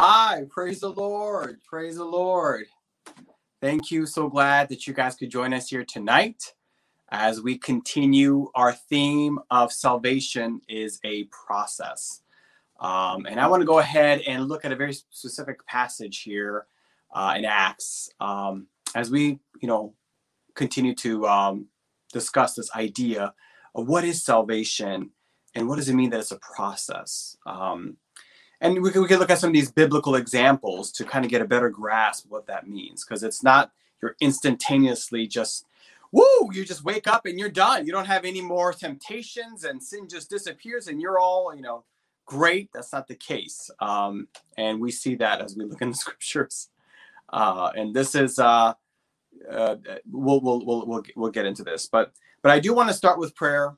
Hi, praise the Lord. Praise the Lord. Thank you. So glad that you guys could join us here tonight as we continue our theme of salvation is a process. Um, and I want to go ahead and look at a very specific passage here uh, in Acts um, as we, you know, continue to um, discuss this idea of what is salvation and what does it mean that it's a process. Um, and we can, we can look at some of these biblical examples to kind of get a better grasp what that means because it's not you're instantaneously just woo you just wake up and you're done. You don't have any more temptations and sin just disappears and you're all you know great. That's not the case um, and we see that as we look in the scriptures. Uh, and this is uh, uh, we'll, we'll, we'll, we'll, we'll get into this but but i do want to start with prayer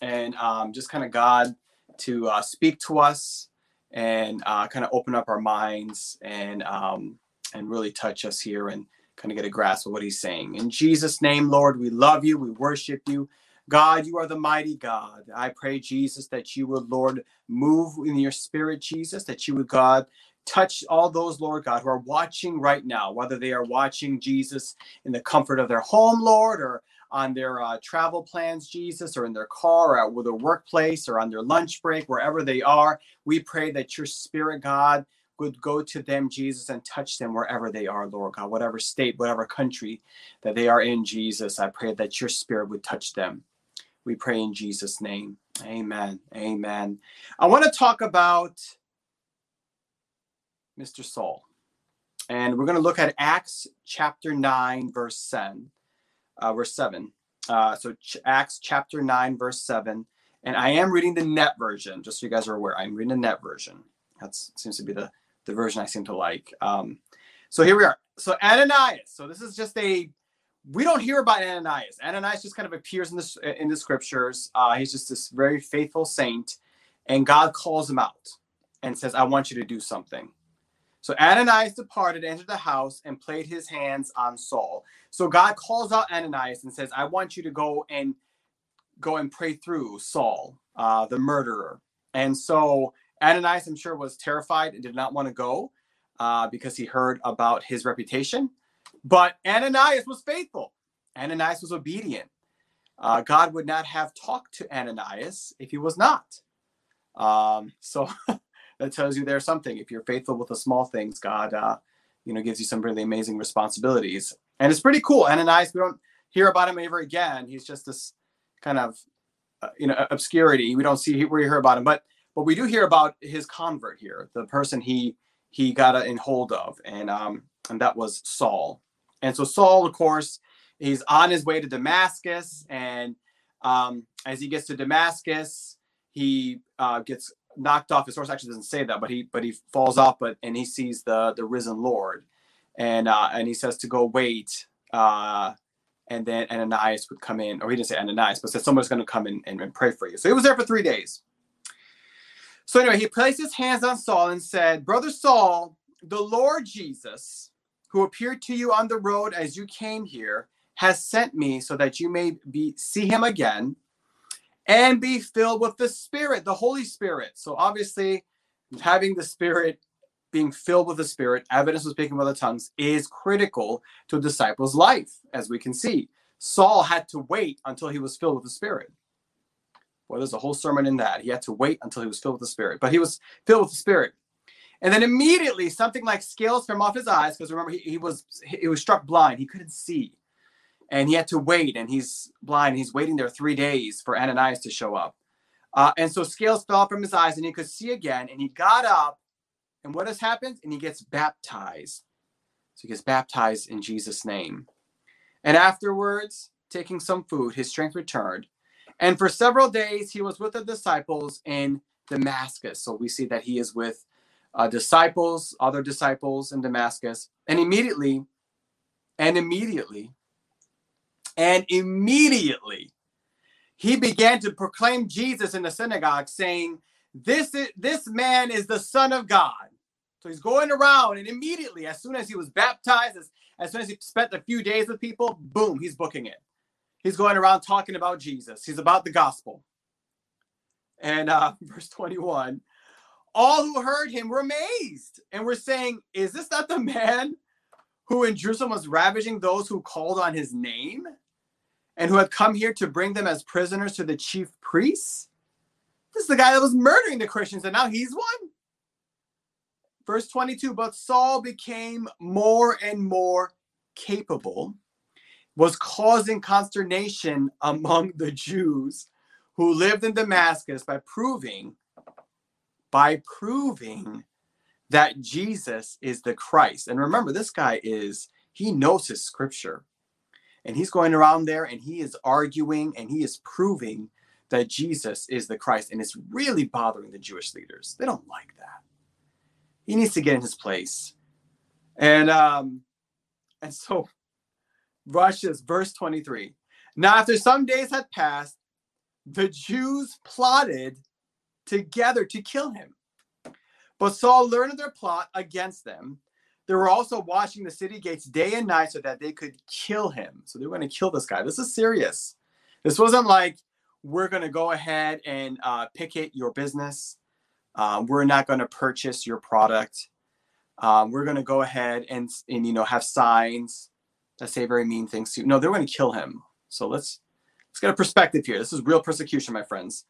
and um, just kind of god to uh, speak to us and uh, kind of open up our minds and um, and really touch us here and kind of get a grasp of what he's saying. In Jesus' name, Lord, we love you, we worship you. God, you are the mighty God. I pray, Jesus, that you would, Lord, move in your spirit, Jesus, that you would, God, touch all those, Lord God, who are watching right now, whether they are watching Jesus in the comfort of their home, Lord, or on their uh, travel plans, Jesus, or in their car, or at their workplace, or on their lunch break, wherever they are. We pray that your spirit, God, would go to them, Jesus, and touch them wherever they are, Lord God, whatever state, whatever country that they are in, Jesus. I pray that your spirit would touch them. We pray in Jesus' name. Amen. Amen. I want to talk about Mr. Saul. And we're going to look at Acts chapter 9, verse 7 uh, verse 7. Uh, so Ch- Acts chapter 9, verse 7. And I am reading the NET version, just so you guys are aware. I'm reading the NET version. That seems to be the, the version I seem to like. Um, so here we are. So Ananias. So this is just a we don't hear about Ananias. Ananias just kind of appears in the in the scriptures. Uh, he's just this very faithful saint, and God calls him out and says, "I want you to do something." So Ananias departed, entered the house, and played his hands on Saul. So God calls out Ananias and says, I want you to go and go and pray through Saul, uh, the murderer. And so Ananias, I'm sure, was terrified and did not want to go uh, because he heard about his reputation. But Ananias was faithful. Ananias was obedient. Uh, God would not have talked to Ananias if he was not. Um, so that tells you there's something. If you're faithful with the small things, God, uh, you know, gives you some really amazing responsibilities. And it's pretty cool. Ananias, we don't hear about him ever again. He's just this kind of, uh, you know, obscurity. We don't see where you hear about him, but but we do hear about his convert here, the person he he got in hold of, and um and that was Saul. And so Saul, of course, he's on his way to Damascus, and um, as he gets to Damascus, he uh, gets knocked off his horse actually doesn't say that but he but he falls off but and he sees the the risen lord. And uh and he says to go wait uh and then ananias would come in. Or he didn't say ananias but said someone's going to come in and, and pray for you. So he was there for three days. So anyway he placed his hands on saul and said brother saul the lord jesus who appeared to you on the road as you came here has sent me so that you may be see him again and be filled with the Spirit, the Holy Spirit. So obviously, having the Spirit, being filled with the Spirit, evidence of speaking with the tongues, is critical to a disciple's life, as we can see. Saul had to wait until he was filled with the Spirit. Well, there's a whole sermon in that. He had to wait until he was filled with the Spirit, but he was filled with the Spirit. And then immediately something like scales from off his eyes, because remember, he, he was he was struck blind. He couldn't see and he had to wait and he's blind. He's waiting there three days for ananias to show up. Uh, and so scales fell from his eyes and he could see again and he got up and what has happened? And he gets baptized. So he gets baptized in jesus name. And afterwards taking some food his strength returned. And for several days he was with the disciples in damascus. So we see that he is with uh, disciples other disciples in damascus. And immediately and immediately and immediately he began to proclaim Jesus in the synagogue, saying, This is this man is the Son of God. So he's going around, and immediately, as soon as he was baptized, as, as soon as he spent a few days with people, boom, he's booking it. He's going around talking about Jesus. He's about the gospel. And uh, verse 21 all who heard him were amazed and were saying, Is this not the man who in Jerusalem was ravaging those who called on his name and who had come here to bring them as prisoners to the chief priests? This is the guy that was murdering the Christians, and now he's one. Verse 22 But Saul became more and more capable, was causing consternation among the Jews who lived in Damascus by proving, by proving that Jesus is the Christ. And remember, this guy is, he knows his scripture. And he's going around there and he is arguing and he is proving that Jesus is the Christ. And it's really bothering the Jewish leaders. They don't like that. He needs to get in his place. And um, and so this, verse 23. Now, after some days had passed, the Jews plotted together to kill him. But Saul learned of their plot against them. They were also watching the city gates day and night so that they could kill him. So they were going to kill this guy. This is serious. This wasn't like, we're going to go ahead and uh, picket your business. Um, we're not going to purchase your product. Um, we're going to go ahead and, and, you know, have signs that say very mean things to you. No, they're going to kill him. So let's, let's get a perspective here. This is real persecution, my friends.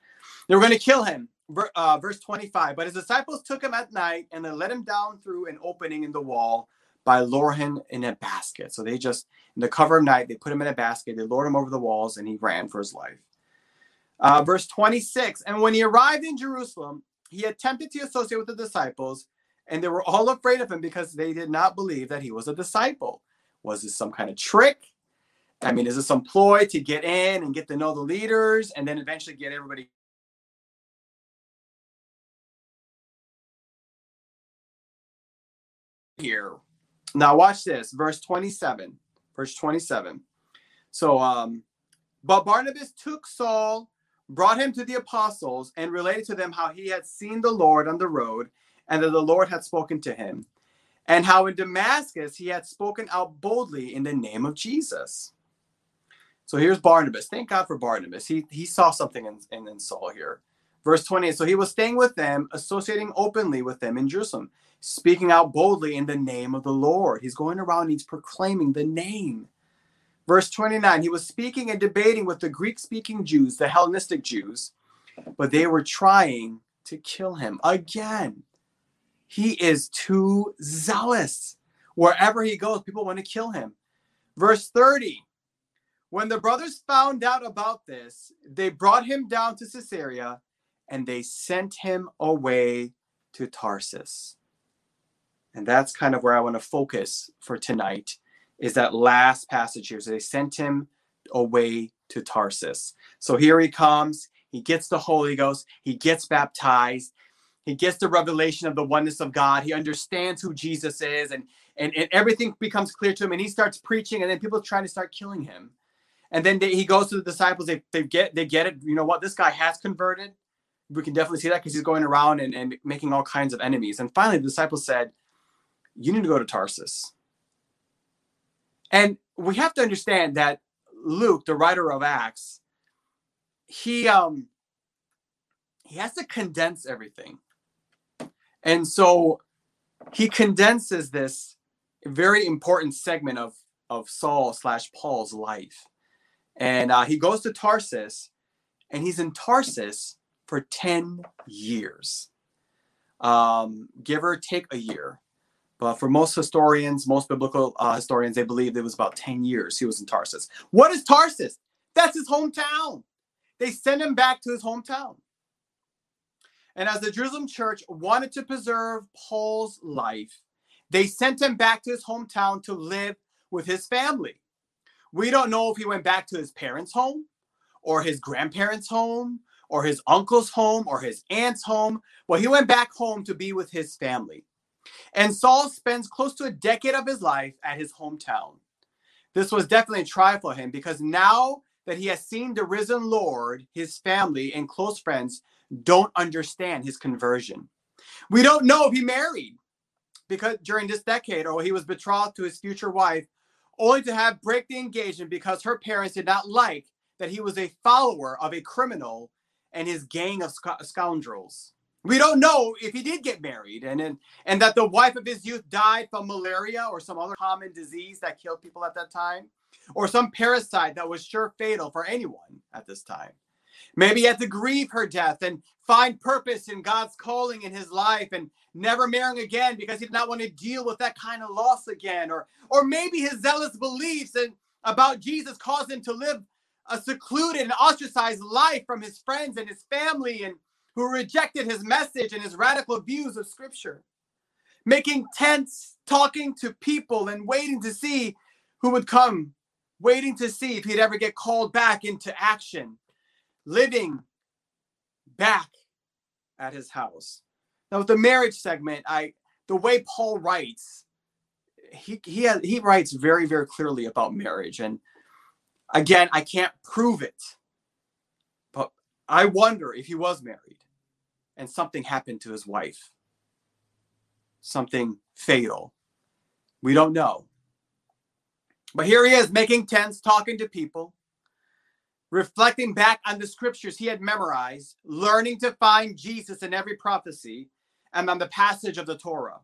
They were going to kill him. Uh, verse 25. But his disciples took him at night and they let him down through an opening in the wall by lowering him in a basket. So they just, in the cover of night, they put him in a basket, they lowered him over the walls, and he ran for his life. Uh, verse 26 And when he arrived in Jerusalem, he attempted to associate with the disciples, and they were all afraid of him because they did not believe that he was a disciple. Was this some kind of trick? I mean, is this some ploy to get in and get to know the leaders and then eventually get everybody here. Now watch this, verse 27. Verse 27. So um but Barnabas took Saul, brought him to the apostles, and related to them how he had seen the Lord on the road, and that the Lord had spoken to him, and how in Damascus he had spoken out boldly in the name of Jesus. So here's Barnabas. Thank God for Barnabas. He he saw something in, in, in Saul here. Verse 28. So he was staying with them, associating openly with them in Jerusalem speaking out boldly in the name of the Lord. He's going around, he's proclaiming the name. Verse 29 He was speaking and debating with the Greek speaking Jews, the Hellenistic Jews, but they were trying to kill him again. He is too zealous. Wherever he goes, people want to kill him. Verse 30 When the brothers found out about this, they brought him down to Caesarea and they sent him away to Tarsus. And that's kind of where I want to focus for tonight is that last passage here. So they sent him away to Tarsus. So here he comes. He gets the Holy Ghost. He gets baptized. He gets the revelation of the oneness of God. He understands who Jesus is, and, and, and everything becomes clear to him. And he starts preaching, and then people trying to start killing him. And then they, he goes to the disciples. They, they get they get it. You know what? This guy has converted. We can definitely see that because he's going around and, and making all kinds of enemies. And finally, the disciples said, you need to go to Tarsus. And we have to understand that Luke, the writer of Acts, he um he has to condense everything. And so he condenses this very important segment of of Saul slash Paul's life. And uh, he goes to Tarsus and he's in Tarsus for 10 years. Um, give or take a year. But for most historians, most biblical uh, historians, they believe it was about 10 years he was in Tarsus. What is Tarsus? That's his hometown. They send him back to his hometown. And as the Jerusalem church wanted to preserve Paul's life, they sent him back to his hometown to live with his family. We don't know if he went back to his parents' home or his grandparents' home or his uncle's home or his aunt's home. Well, he went back home to be with his family. And Saul spends close to a decade of his life at his hometown. This was definitely a trial for him because now that he has seen the risen Lord, his family and close friends don't understand his conversion. We don't know if he married because during this decade or he was betrothed to his future wife, only to have break the engagement because her parents did not like that he was a follower of a criminal and his gang of sc- scoundrels. We don't know if he did get married and, and, and that the wife of his youth died from malaria or some other common disease that killed people at that time, or some parasite that was sure fatal for anyone at this time. Maybe he had to grieve her death and find purpose in God's calling in his life and never marrying again because he did not want to deal with that kind of loss again. Or, or maybe his zealous beliefs and about Jesus caused him to live a secluded and ostracized life from his friends and his family and who rejected his message and his radical views of scripture. Making tents, talking to people and waiting to see who would come, waiting to see if he'd ever get called back into action living back at his house. Now, with the marriage segment, I the way Paul writes, he he has, he writes very very clearly about marriage, and again, I can't prove it, but I wonder if he was married, and something happened to his wife, something fatal. We don't know. But here he is making tents, talking to people reflecting back on the scriptures he had memorized, learning to find Jesus in every prophecy and on the passage of the Torah.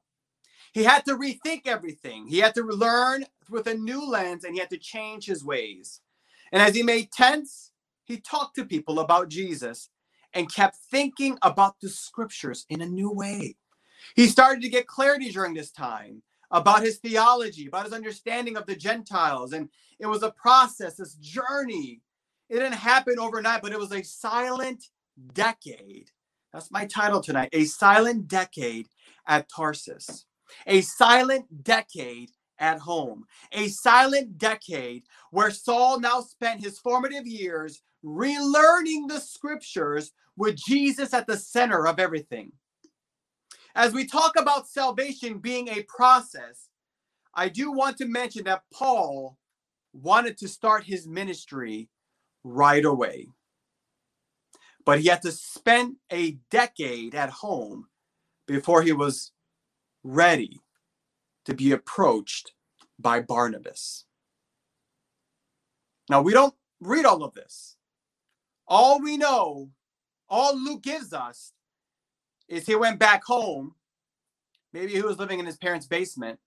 He had to rethink everything. He had to learn with a new lens and he had to change his ways. And as he made tents, he talked to people about Jesus and kept thinking about the scriptures in a new way. He started to get clarity during this time about his theology, about his understanding of the Gentiles. And it was a process, this journey it didn't happen overnight, but it was a silent decade. That's my title tonight A Silent Decade at Tarsus. A silent decade at home. A silent decade where Saul now spent his formative years relearning the scriptures with Jesus at the center of everything. As we talk about salvation being a process, I do want to mention that Paul wanted to start his ministry right away. But he had to spend a decade at home before he was ready to be approached by Barnabas. Now, we don't read all of this. All we know, all Luke gives us, is he went back home. Maybe he was living in his parents' basement.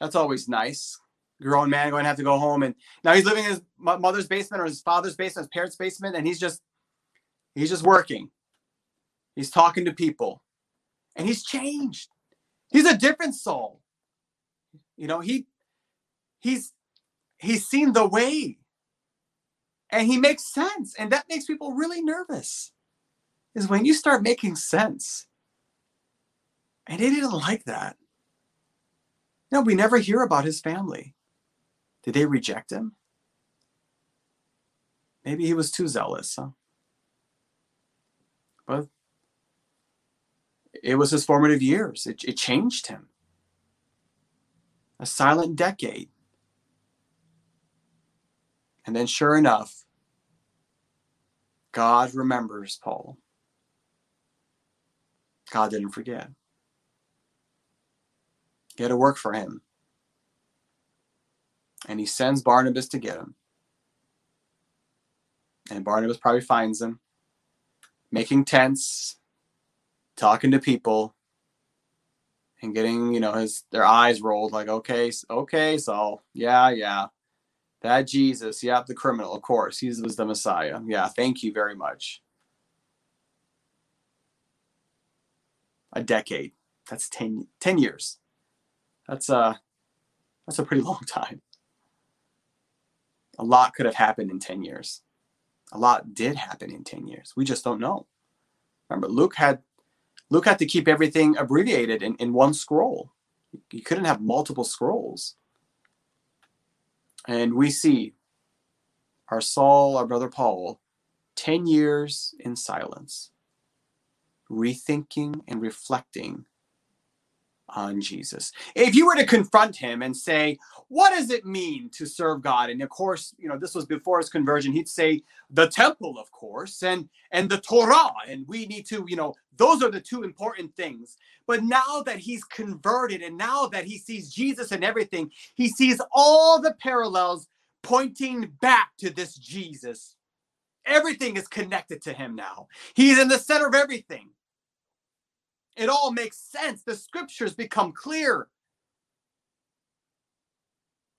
That's always nice grown man going to have to go home and now he's living in his mother's basement or his father's basement his parents basement and he's just he's just working he's talking to people and he's changed he's a different soul. You know he he's he's seen the way. And he makes sense. And that makes people really nervous is when you start making sense. And they didn't like that. No we never hear about his family. Did they reject him? Maybe he was too zealous, huh? But it was his formative years. It, it changed him. A silent decade. And then, sure enough, God remembers Paul. God didn't forget. He had to work for him and he sends Barnabas to get him. And Barnabas probably finds him making tents, talking to people, and getting, you know, his their eyes rolled like, okay, okay, so yeah, yeah. That Jesus, yeah, the criminal, of course. He was the Messiah. Yeah, thank you very much. A decade. That's 10, 10 years. That's a that's a pretty long time a lot could have happened in 10 years. A lot did happen in 10 years. We just don't know. Remember, Luke had Luke had to keep everything abbreviated in, in one scroll. He couldn't have multiple scrolls. And we see our Saul, our brother Paul, 10 years in silence, rethinking and reflecting on Jesus. If you were to confront him and say, What does it mean to serve God? And of course, you know, this was before his conversion, he'd say, The temple, of course, and and the Torah. And we need to, you know, those are the two important things. But now that he's converted and now that he sees Jesus and everything, he sees all the parallels pointing back to this Jesus. Everything is connected to him now. He's in the center of everything. It all makes sense. The scriptures become clear.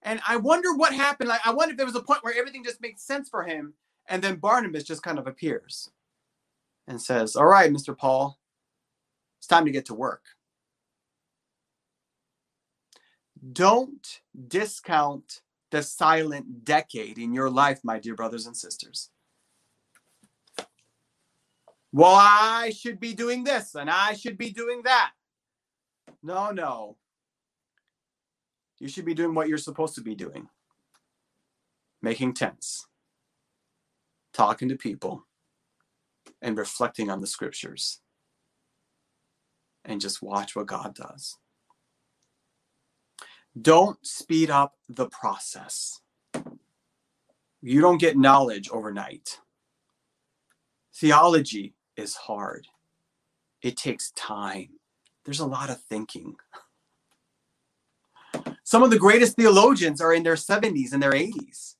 And I wonder what happened. Like, I wonder if there was a point where everything just makes sense for him. And then Barnabas just kind of appears and says, All right, Mr. Paul, it's time to get to work. Don't discount the silent decade in your life, my dear brothers and sisters. Well, I should be doing this and I should be doing that. No, no. You should be doing what you're supposed to be doing making tents, talking to people, and reflecting on the scriptures. And just watch what God does. Don't speed up the process. You don't get knowledge overnight. Theology is hard, it takes time. There's a lot of thinking. Some of the greatest theologians are in their 70s and their 80s.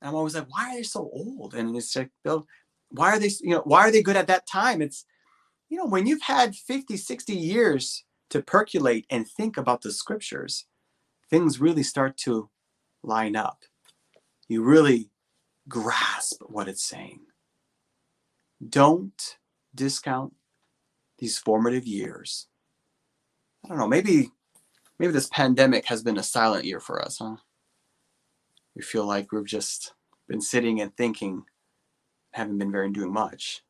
And I'm always like, why are they so old? And it's like, Bill, why are they, you know, why are they good at that time? It's, you know, when you've had 50, 60 years to percolate and think about the scriptures, things really start to line up. You really grasp what it's saying. Don't discount these formative years. I don't know, maybe maybe this pandemic has been a silent year for us, huh? We feel like we've just been sitting and thinking, haven't been very doing much.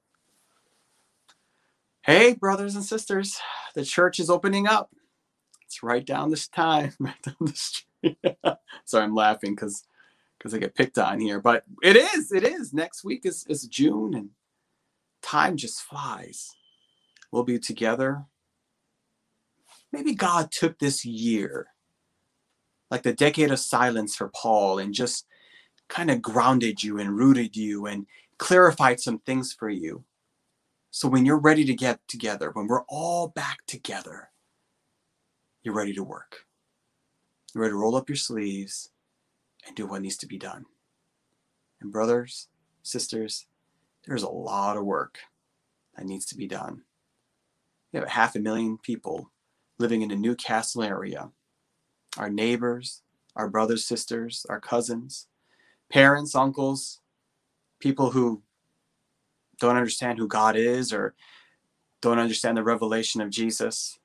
Hey, brothers and sisters, the church is opening up. It's right down this time, right down the street. Sorry, I'm laughing because because I get picked on here, but it is, it is. Next week is is June, and time just flies. We'll be together. Maybe God took this year, like the decade of silence for Paul, and just kind of grounded you and rooted you and clarified some things for you. So when you're ready to get together, when we're all back together, you're ready to work. You're ready to roll up your sleeves and do what needs to be done. And brothers, sisters, there's a lot of work that needs to be done. We have half a million people living in the Newcastle area. Our neighbors, our brothers, sisters, our cousins, parents, uncles, people who don't understand who God is or don't understand the revelation of Jesus.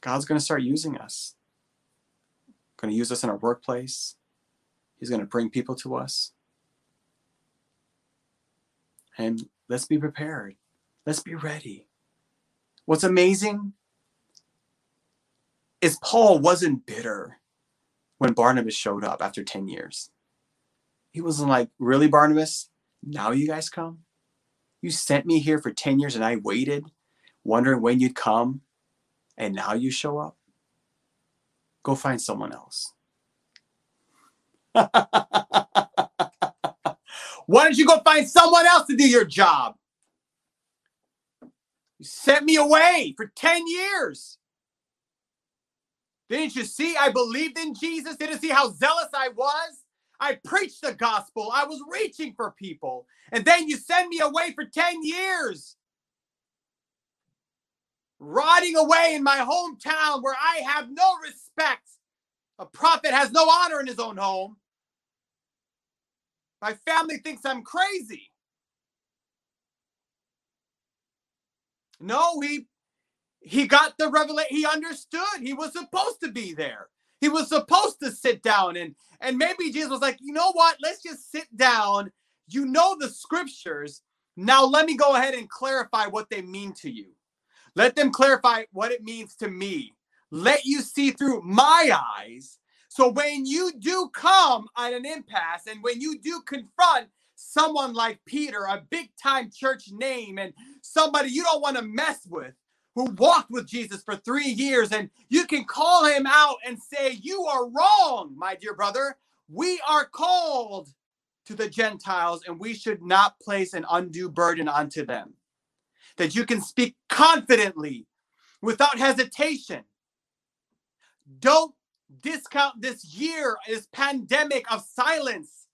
God's going to start using us. Going to use us in our workplace. He's going to bring people to us. And let's be prepared. Let's be ready. What's amazing is Paul wasn't bitter when Barnabas showed up after 10 years. He wasn't like, Really, Barnabas? Now you guys come? You sent me here for 10 years and I waited, wondering when you'd come, and now you show up? Go find someone else. Why don't you go find someone else to do your job? You sent me away for 10 years. Didn't you see I believed in Jesus? Didn't you see how zealous I was? I preached the gospel. I was reaching for people. And then you send me away for 10 years. Rotting away in my hometown where I have no respect. A prophet has no honor in his own home. My family thinks I'm crazy. No, he he got the revelation. He understood. He was supposed to be there. He was supposed to sit down and and maybe Jesus was like, "You know what? Let's just sit down. You know the scriptures. Now let me go ahead and clarify what they mean to you. Let them clarify what it means to me. Let you see through my eyes so when you do come at an impasse and when you do confront someone like Peter, a big time church name, and somebody you don't want to mess with, who walked with Jesus for three years, and you can call him out and say, You are wrong, my dear brother. We are called to the Gentiles, and we should not place an undue burden onto them. That you can speak confidently without hesitation. Don't discount this year, this pandemic of silence.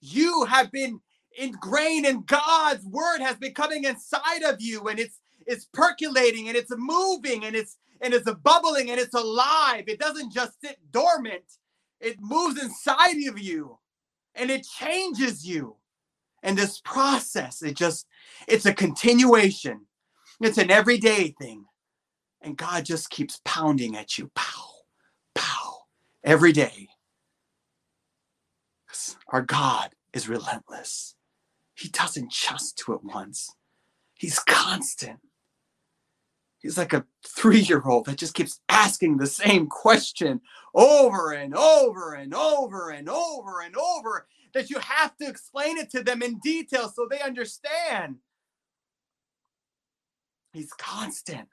You have been ingrained in God's word has been coming inside of you and it's it's percolating and it's moving and it's and it's bubbling and it's alive. It doesn't just sit dormant. It moves inside of you and it changes you. And this process, it just, it's a continuation. It's an everyday thing. And God just keeps pounding at you. Pow, every day. Our God is relentless. He doesn't just do it once, He's constant. He's like a three year old that just keeps asking the same question over and over and over and over and over that you have to explain it to them in detail so they understand. He's constant.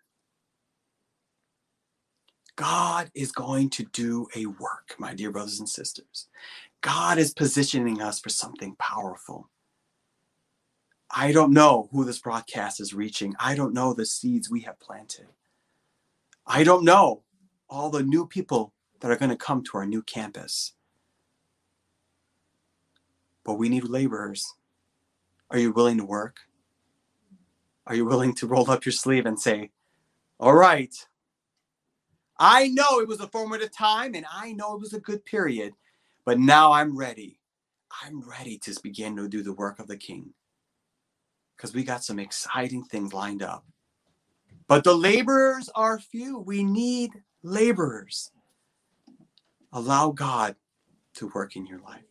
God is going to do a work, my dear brothers and sisters. God is positioning us for something powerful. I don't know who this broadcast is reaching. I don't know the seeds we have planted. I don't know all the new people that are going to come to our new campus. But we need laborers. Are you willing to work? Are you willing to roll up your sleeve and say, All right, I know it was a formative time and I know it was a good period, but now I'm ready. I'm ready to begin to do the work of the King because we got some exciting things lined up. But the laborers are few. We need laborers. Allow God to work in your life.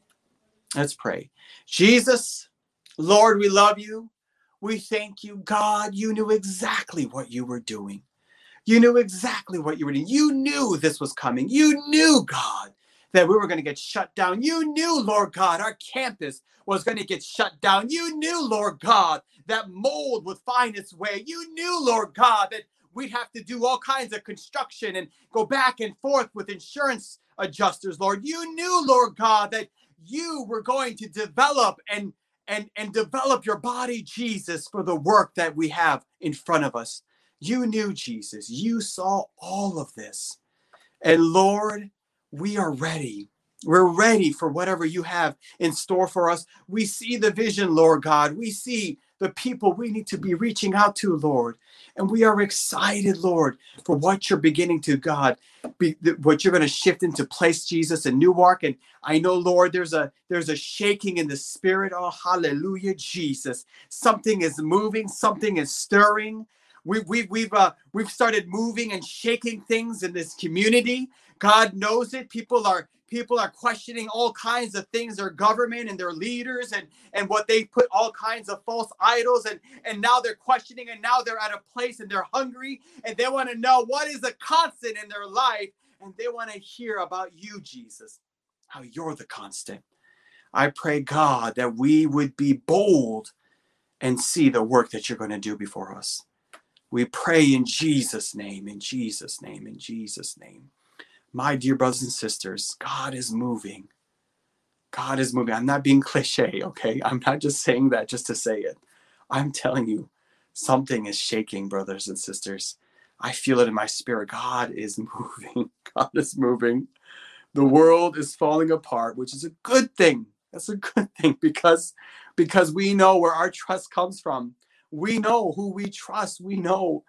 Let's pray. Jesus, Lord, we love you. We thank you, God. You knew exactly what you were doing. You knew exactly what you were doing. You knew this was coming. You knew, God, that we were going to get shut down. You knew, Lord God, our campus was going to get shut down. You knew, Lord God, that mold would find its way. You knew, Lord God, that we'd have to do all kinds of construction and go back and forth with insurance adjusters, Lord. You knew, Lord God, that you were going to develop and and and develop your body, Jesus, for the work that we have in front of us. You knew, Jesus. You saw all of this. And Lord, we are ready. We're ready for whatever you have in store for us. We see the vision, Lord God. We see the people we need to be reaching out to, Lord. And we are excited, Lord, for what you're beginning to, God, be, what you're going to shift into place, Jesus, in Newark. And I know, Lord, there's a there's a shaking in the spirit. Oh, hallelujah, Jesus. Something is moving, something is stirring. We, we, we've uh, we've started moving and shaking things in this community. God knows it. People are people are questioning all kinds of things their government and their leaders and and what they put all kinds of false idols and and now they're questioning and now they're at a place and they're hungry and they want to know what is a constant in their life and they want to hear about you jesus how you're the constant i pray god that we would be bold and see the work that you're going to do before us we pray in jesus name in jesus name in jesus name my dear brothers and sisters, God is moving. God is moving. I'm not being cliche, okay? I'm not just saying that just to say it. I'm telling you, something is shaking, brothers and sisters. I feel it in my spirit. God is moving. God is moving. The world is falling apart, which is a good thing. That's a good thing because because we know where our trust comes from. We know who we trust. We know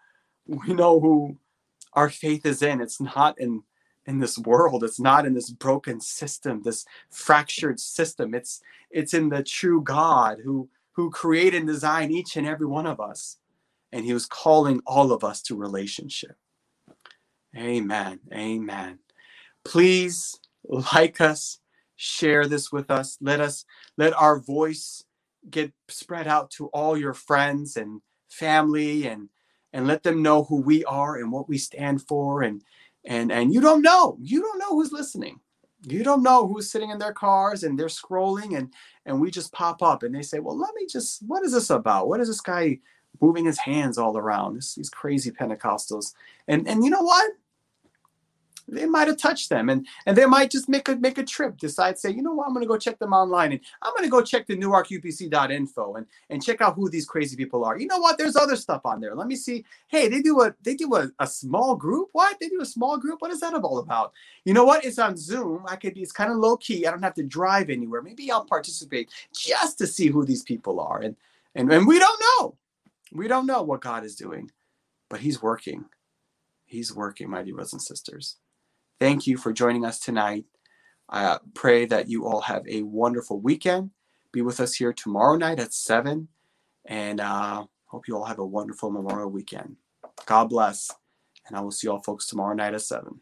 we know who our faith is in. It's not in in this world. It's not in this broken system this fractured system. It's it's in the true god who who created and designed each and every one of us. And he was calling all of us to relationship. Amen. Amen. Please like us share this with us. Let us let our voice get spread out to all your friends and family and and let them know who we are and what we stand for and and and you don't know. You don't know who's listening. You don't know who's sitting in their cars and they're scrolling and and we just pop up and they say well let me just what is this about? What is this guy moving his hands all around? This, these crazy pentecostals. And and you know what they might have touched them and and they might just make a make a trip decide say you know what? I'm going to go check them online and i'm going to go check the newarkupc.info and and check out who these crazy people are. You know what? There's other stuff on there. Let me see. Hey they do a they do a, a small group? What? They do a small group? What is that all about? You know what? It's on zoom. I could be it's kind of low key i don't have to drive anywhere. Maybe i'll participate just to see who these people are and and, and we don't know. We don't know what god is doing but He's working. He's working, my dear brothers and sisters. Thank you for joining us tonight. I pray that you all have a wonderful weekend. Be with us here tomorrow night at 7. And uh, hope you all have a wonderful Memorial weekend. God bless. And I will see all folks tomorrow night at 7.